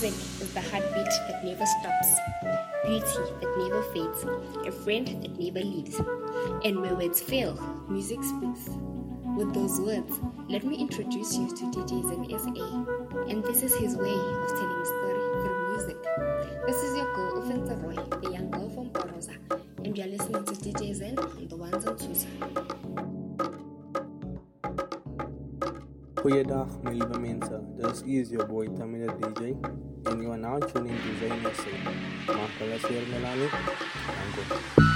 Music is the heartbeat that never stops, beauty that never fades, a friend that never leaves. And where words fail, music speaks. With those words, let me introduce you to DJ Zan SA. And this is his way of telling a story through music. This is your girl, Ufenza Roy, the young girl from Porosa. And you're listening to DJ Zan on the ones and twos. Goeiedag, my lieve mense. This is your boy the DJ, and you are now tuning to Zayn SA. Maak alles weer Melanie.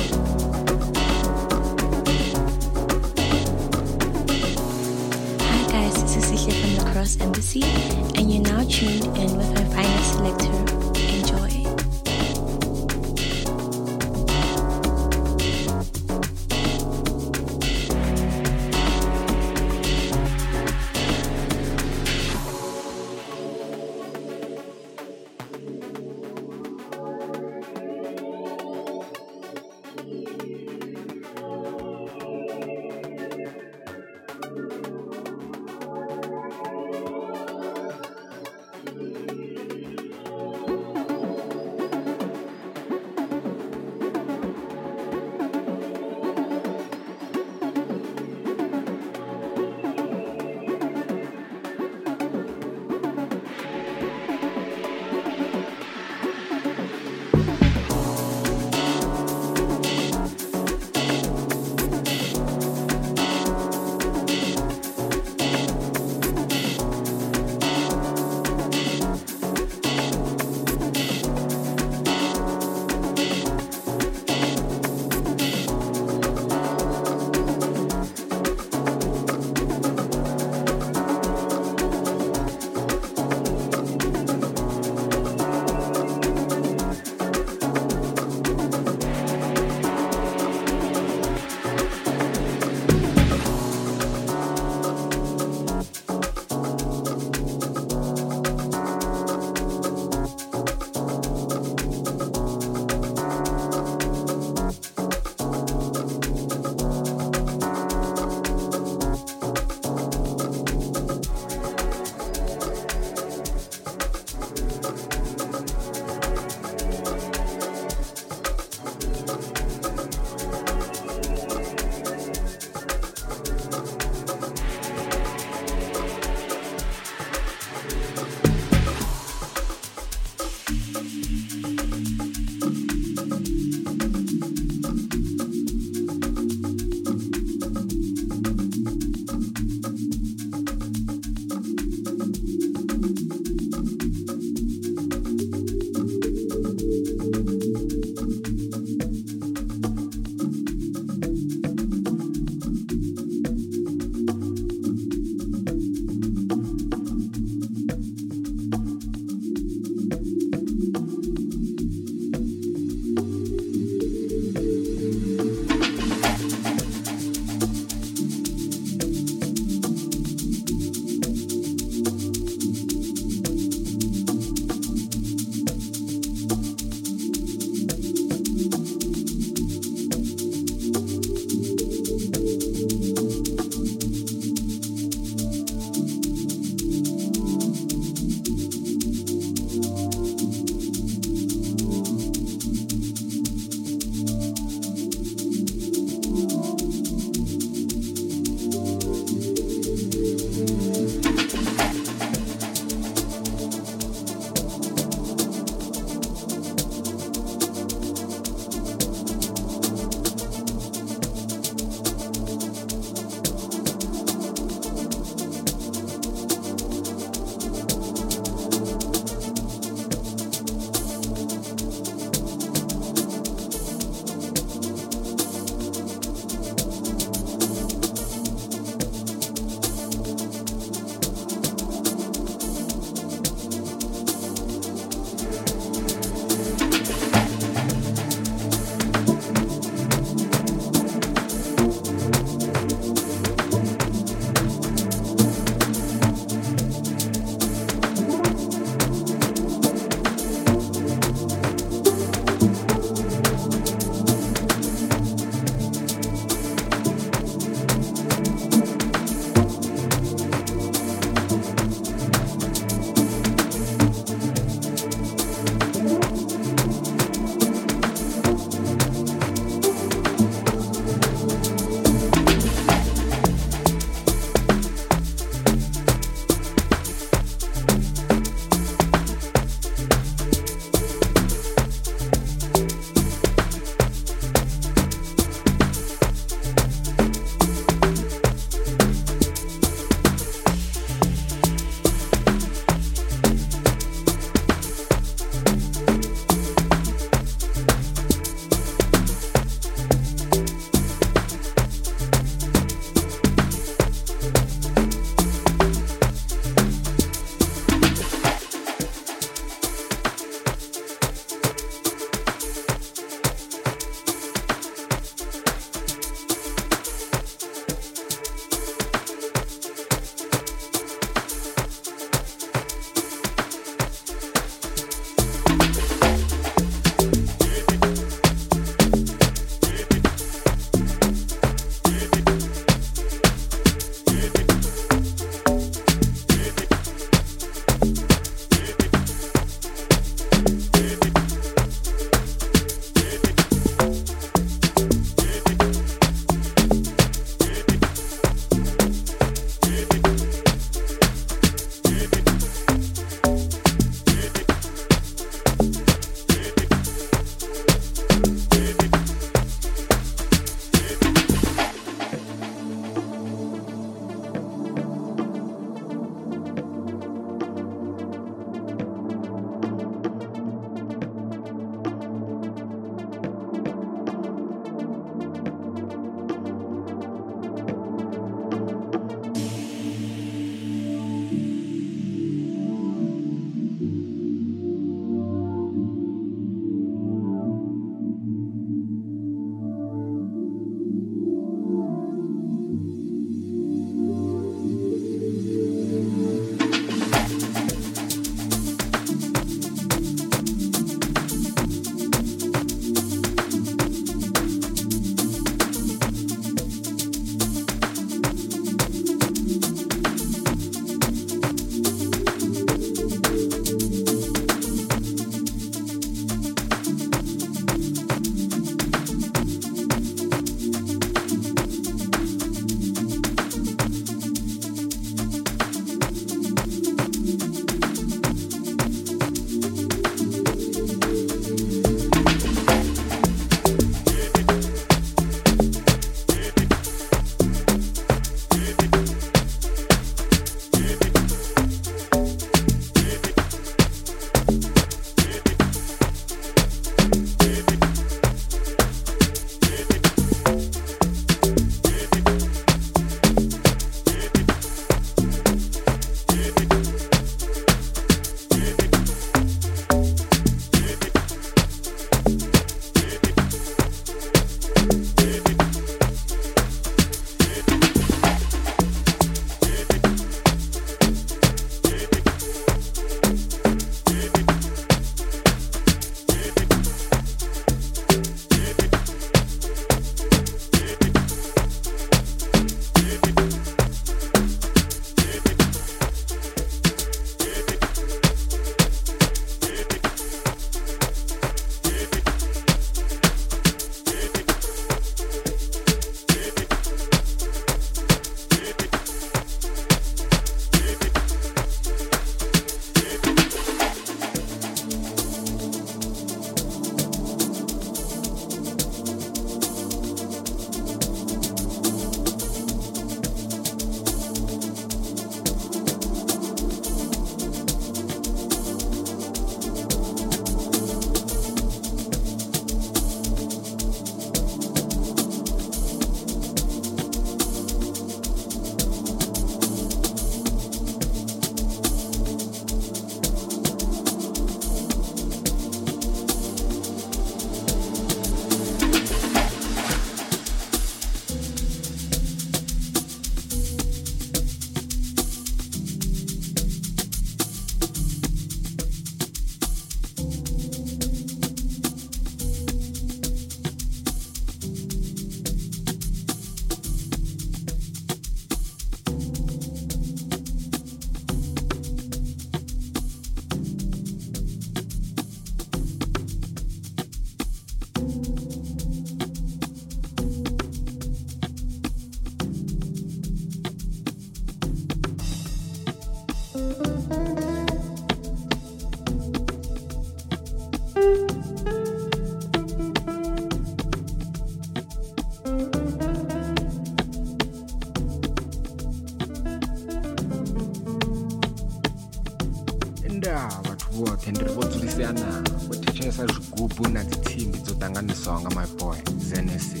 And ri vho dzulisea na vho thetshelesa zwigubu na dzi tsimbi dzo ṱanganiswaho nga my boy znsa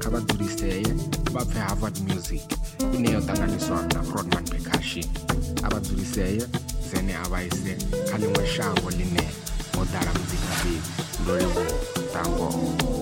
kha vha dzuliseye vha pfe harvard music ine yo ṱanganiswa na rodman percussion. A vha dzuliseye zene a vha ise kha ḽiṅwe shango ḽine ho ḓala muzika fhedzi ndo livhuwa tangoho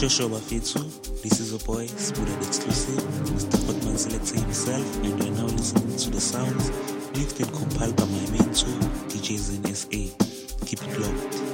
Shosho Bafetsu, this is a boy, Spuded Exclusive, Mr. Hotman selecting himself, and you're now listening to the sounds mixed and compiled by my mentor, DJ Zan SA. Keep it locked.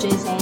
By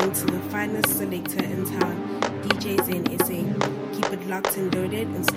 listening to the finest selector in town, DJ Zan SA. Keep it locked and loaded and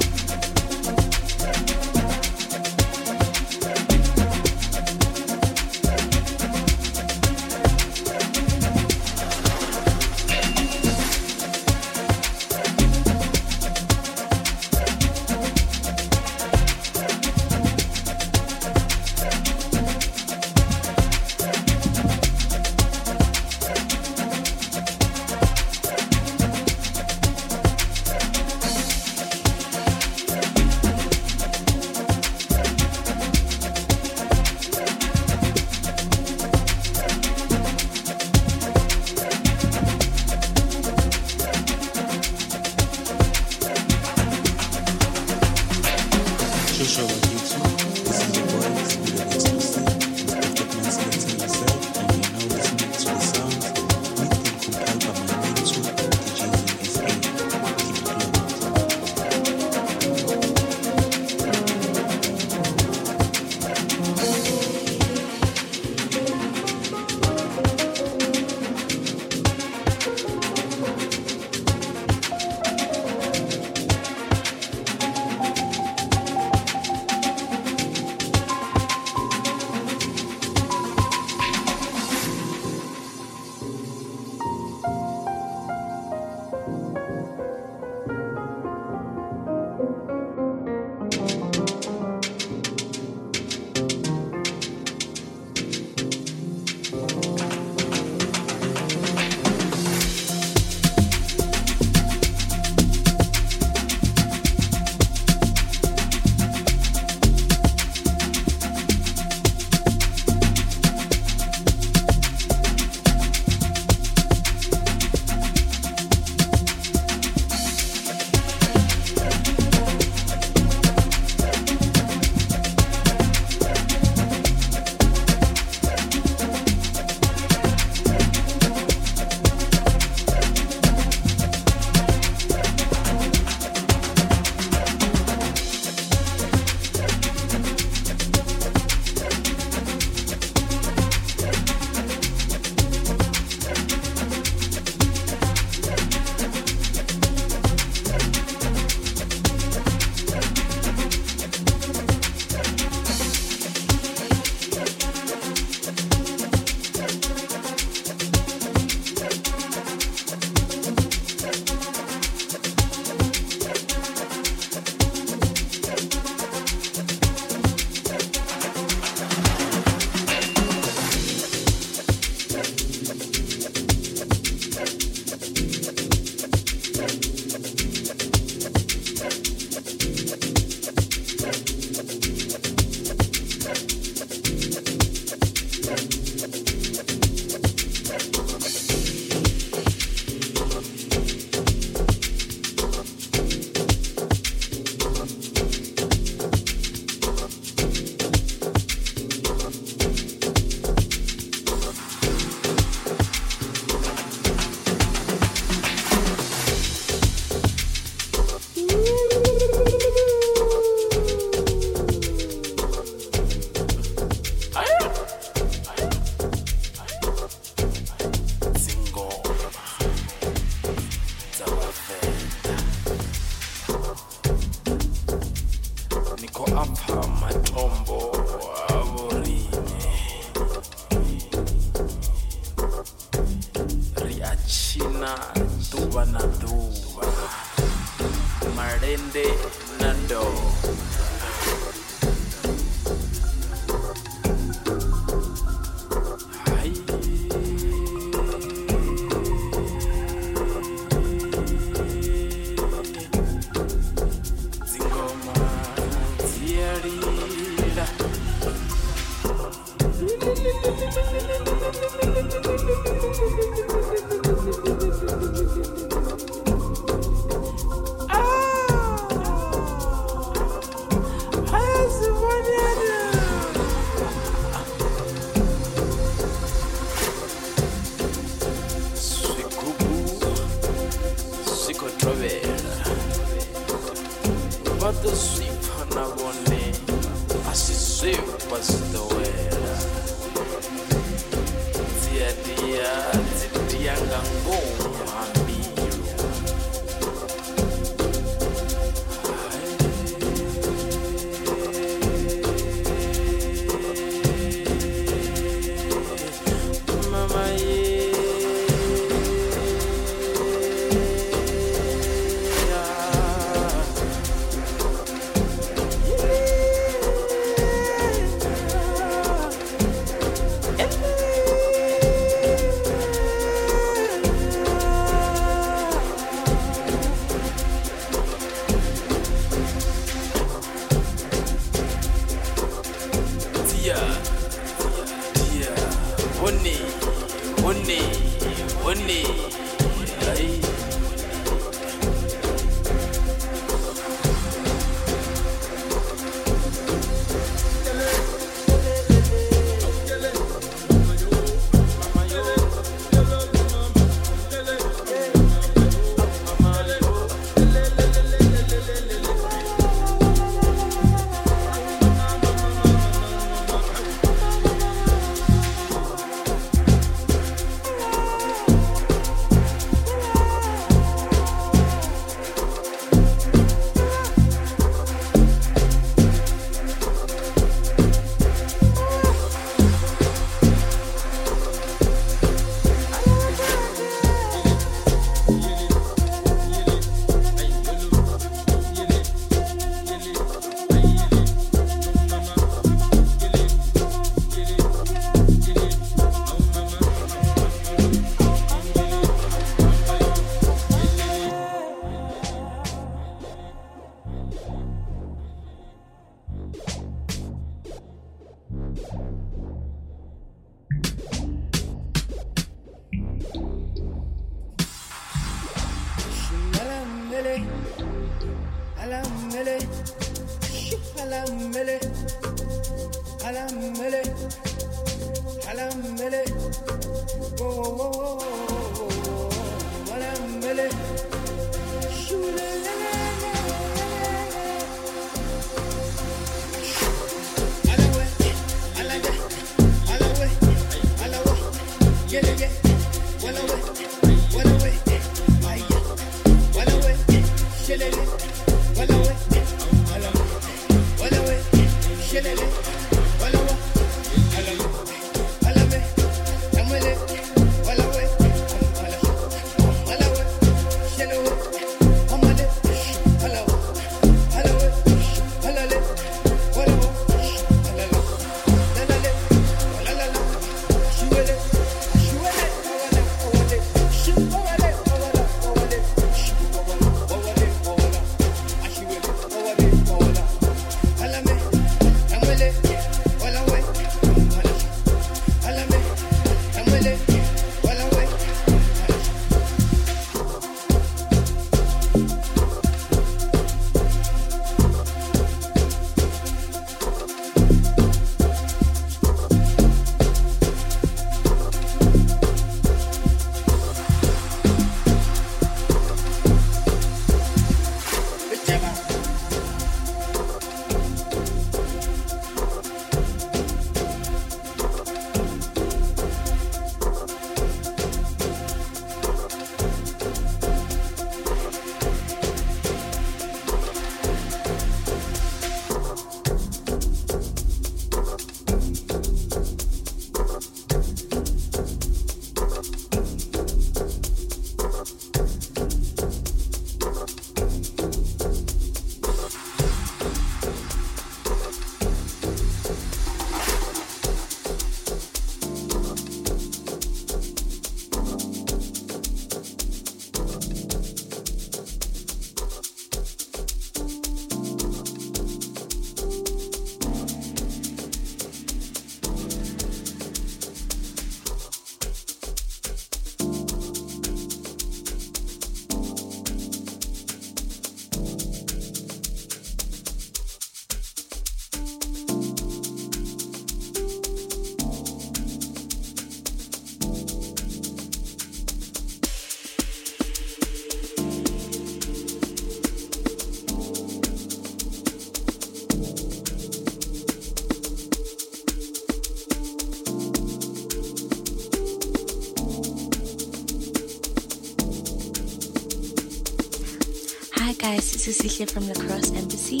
is Sihle from La Crosse Embassy,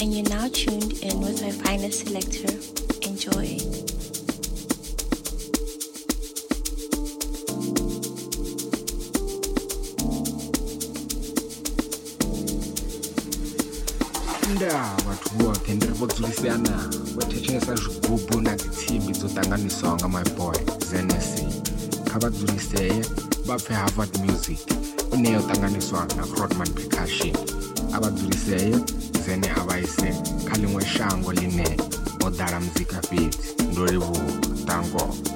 and you're now tuned in with my finest selector. Enjoy. nda vhathu vhoṱhe ndi ri vho dzulisana harvard music ine yo ṱanganiswa na percussion a vha dzuliseye zene a vha ise kha ḽiṅwe shango ḽine ho ḓala muzika fhedzi ndo livhuwa ṱangoho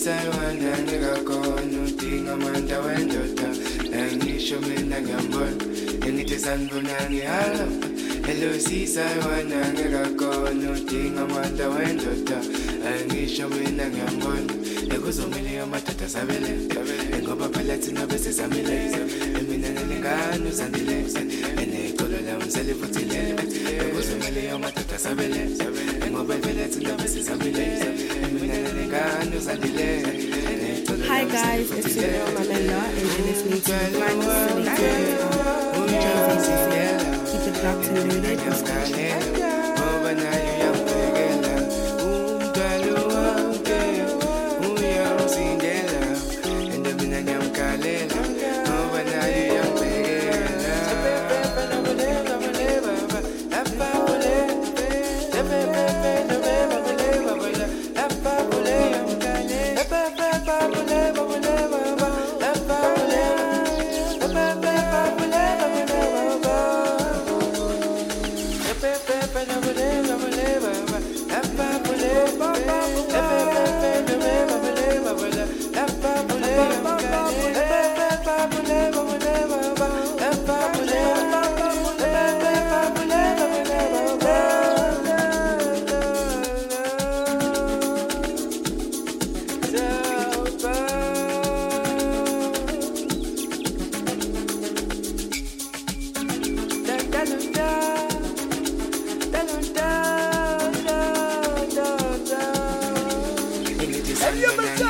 Hello sisaywana ngikakhona udinga amandla wendoda Angisho mina ngiyambona Ngithi sanibonani hello Hello sisaywana ngikakhona udinga amandla wendoda Angisho mina ngiyambona Ekuzomele amadoda sabele Ngoba phela thina bese samile Emina nelingane uzandile Enecolo lami selifuthile Ekuzomele amadoda sabele Ngoba phela thina bese samile Hi guys, it's girl Mamela and you're listening to on JVC. Keep it locked and loaded Daniel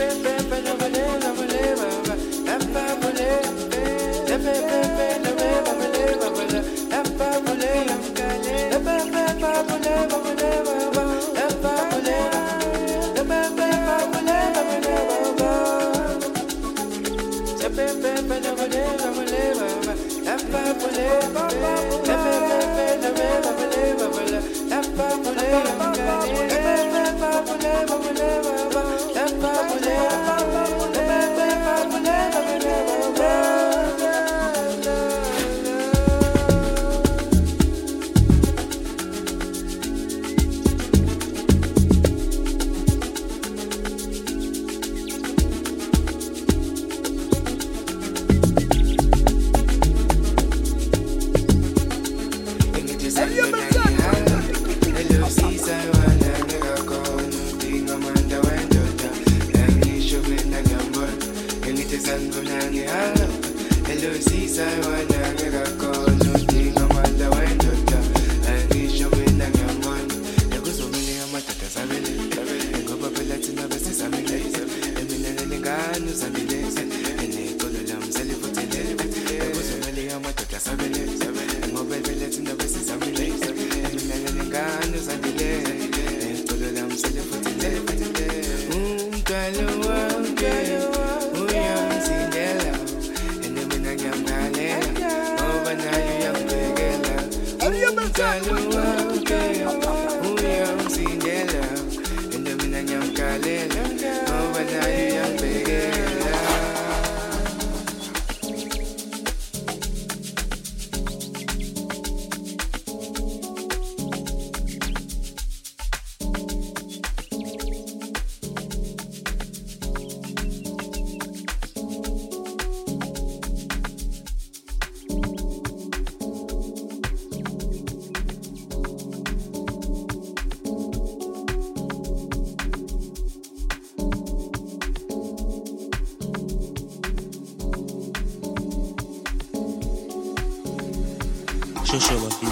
Hey, hey, hey never, will never, will never, never, never.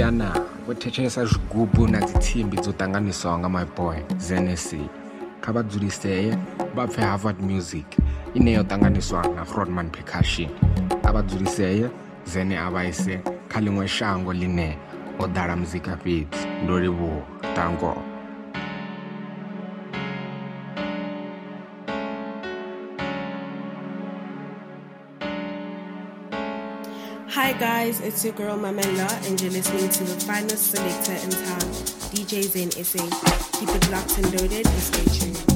ndi ri vho dzulisea na vho thetshelesa zwigubu na dzitsimbi dzo ṱanganiswaho nga my boy znc kha vha dzuliseye vha pfe harvard music ine yo ṱanganiswa na frodman percussion. A vha dzuliseye zene a vha ise kha ḽiṅwe shango ḽine o ḓala muzika fhedzi ndo livhuwa tango guys, it's your girl Mamela, and you're listening to the finest selector in town, DJ Zan SA. Keep it locked and loaded and stay tuned.